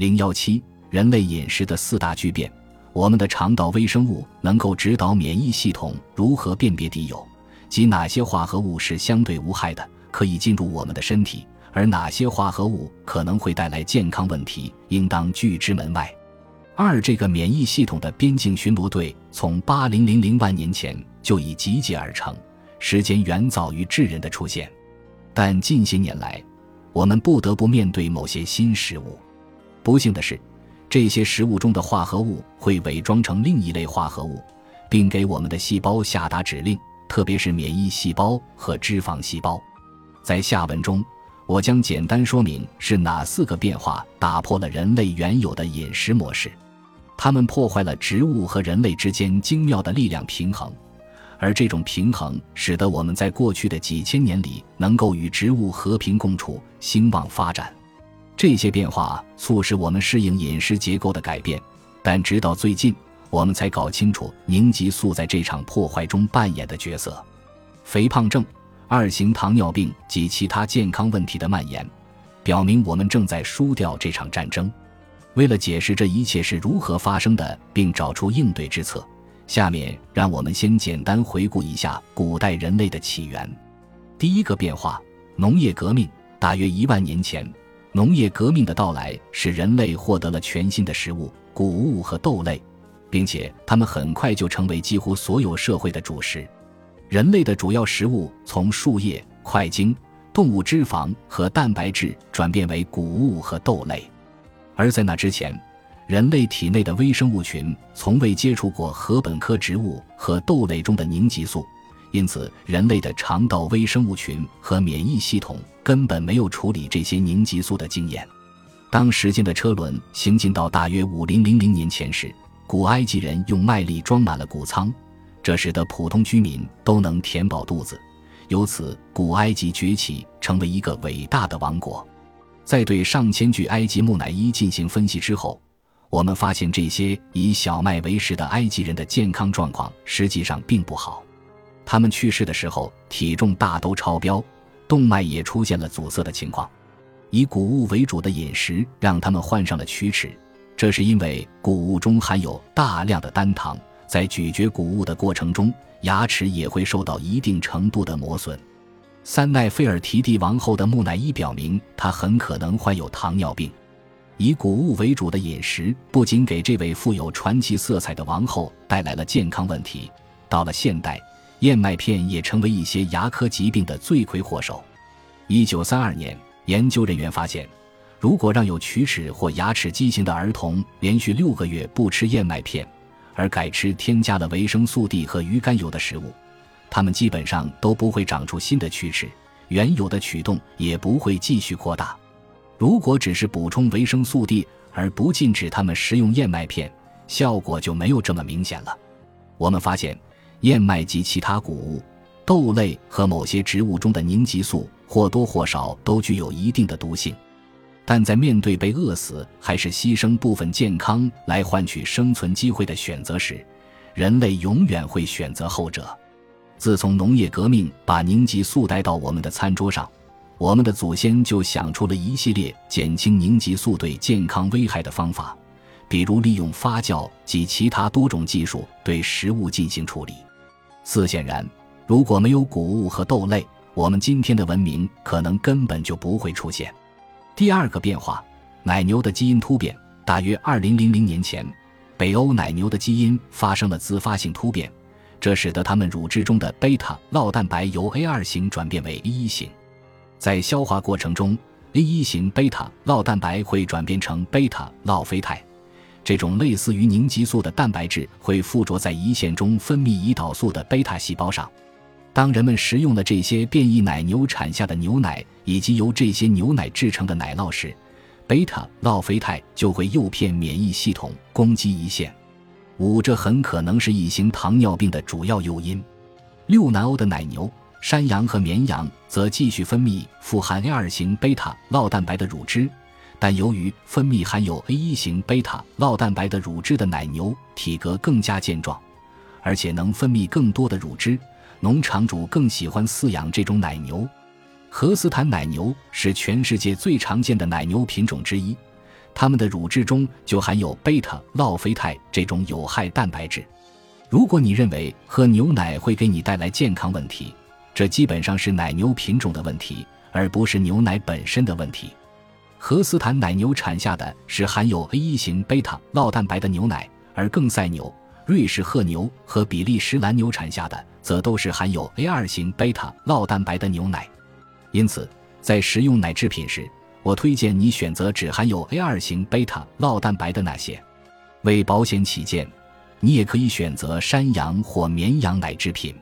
零幺七，人类饮食的四大巨变。我们的肠道微生物能够指导免疫系统如何辨别敌友，及哪些化合物是相对无害的，可以进入我们的身体，而哪些化合物可能会带来健康问题，应当拒之门外。二，这个免疫系统的边境巡逻队从八零零零万年前就已集结而成，时间远早于智人的出现。但近些年来，我们不得不面对某些新事物。不幸的是，这些食物中的化合物会伪装成另一类化合物，并给我们的细胞下达指令，特别是免疫细胞和脂肪细胞。在下文中，我将简单说明是哪四个变化打破了人类原有的饮食模式。它们破坏了植物和人类之间精妙的力量平衡，而这种平衡使得我们在过去的几千年里能够与植物和平共处、兴旺发展。这些变化促使我们适应饮食结构的改变，但直到最近，我们才搞清楚凝集素在这场破坏中扮演的角色。肥胖症、二型糖尿病及其他健康问题的蔓延，表明我们正在输掉这场战争。为了解释这一切是如何发生的，并找出应对之策，下面让我们先简单回顾一下古代人类的起源。第一个变化，农业革命。大约一万年前，农业革命的到来使人类获得了全新的食物——谷物和豆类，并且它们很快就成为几乎所有社会的主食。人类的主要食物从树叶、块茎、动物脂肪和蛋白质转变为谷物和豆类。而在那之前，人类体内的微生物群从未接触过禾本科植物和豆类中的凝集素，因此人类的肠道微生物群和免疫系统根本没有处理这些凝集素的经验。当时间的车轮行进到大约五零零零年前时，古埃及人用麦粒装满了谷仓，这使得普通居民都能填饱肚子，由此古埃及崛起，成为一个伟大的王国。在对上千具埃及木乃伊进行分析之后，我们发现这些以小麦为食的埃及人的健康状况实际上并不好。他们去世的时候体重大都超标，动脉也出现了阻塞的情况。以谷物为主的饮食让他们患上了龋齿，这是因为谷物中含有大量的单糖，在咀嚼谷物的过程中，牙齿也会受到一定程度的磨损。三奈菲尔提蒂王后的木乃伊表明，她很可能患有糖尿病。以谷物为主的饮食不仅给这位富有传奇色彩的王后带来了健康问题，到了现代，燕麦片也成为一些牙科疾病的罪魁祸首。一九三二年，研究人员发现，如果让有龋齿或牙齿畸形的儿童连续六个月不吃燕麦片，而改吃添加了维生素 D 和鱼肝油的食物，他们基本上都不会长出新的龋齿，原有的龋洞也不会继续扩大。如果只是补充维生素 D 而不禁止他们食用燕麦片，效果就没有这么明显了。我们发现，燕麦及其他谷物、豆类和某些植物中的凝集素或多或少都具有一定的毒性，但在面对被饿死还是牺牲部分健康来换取生存机会的选择时，人类永远会选择后者。自从农业革命把凝集素带到我们的餐桌上，我们的祖先就想出了一系列减轻凝集素对健康危害的方法，比如利用发酵及其他多种技术对食物进行处理。四显然，如果没有谷物和豆类，我们今天的文明可能根本就不会出现。第二个变化，奶牛的基因突变。大约二零零零年前，北欧奶牛的基因发生了自发性突变。这使得它们乳汁中的贝塔酪蛋白由 A 二型转变为 A 一型，在消化过程中，A 一型贝塔酪蛋白会转变成贝塔酪啡肽，这种类似于凝集素的蛋白质会附着在胰腺中分泌胰岛素的贝塔细胞上。当人们食用了这些变异奶牛产下的牛奶以及由这些牛奶制成的奶酪时，贝塔酪啡肽就会诱骗免疫系统攻击胰腺。五，这很可能是一型糖尿病的主要诱因。六，南欧的奶牛、山羊和绵羊则继续分泌富含 A 二型贝塔酪蛋白的乳汁，但由于分泌含有 A 一型贝塔酪蛋白的乳汁的奶牛体格更加健壮，而且能分泌更多的乳汁，农场主更喜欢饲养这种奶牛。荷斯坦奶牛是全世界最常见的奶牛品种之一。它们的乳汁中就含有贝塔酪啡肽这种有害蛋白质。如果你认为喝牛奶会给你带来健康问题，这基本上是奶牛品种的问题，而不是牛奶本身的问题。荷斯坦奶牛产下的是含有 A 一型贝塔酪蛋白的牛奶，而更赛牛、瑞士褐牛和比利时蓝牛产下的则都是含有 A 二型贝塔酪蛋白的牛奶。因此，在食用奶制品时，我推荐你选择只含有 A 二型贝塔酪蛋白的那些。为保险起见。你也可以选择山羊或绵羊奶制品。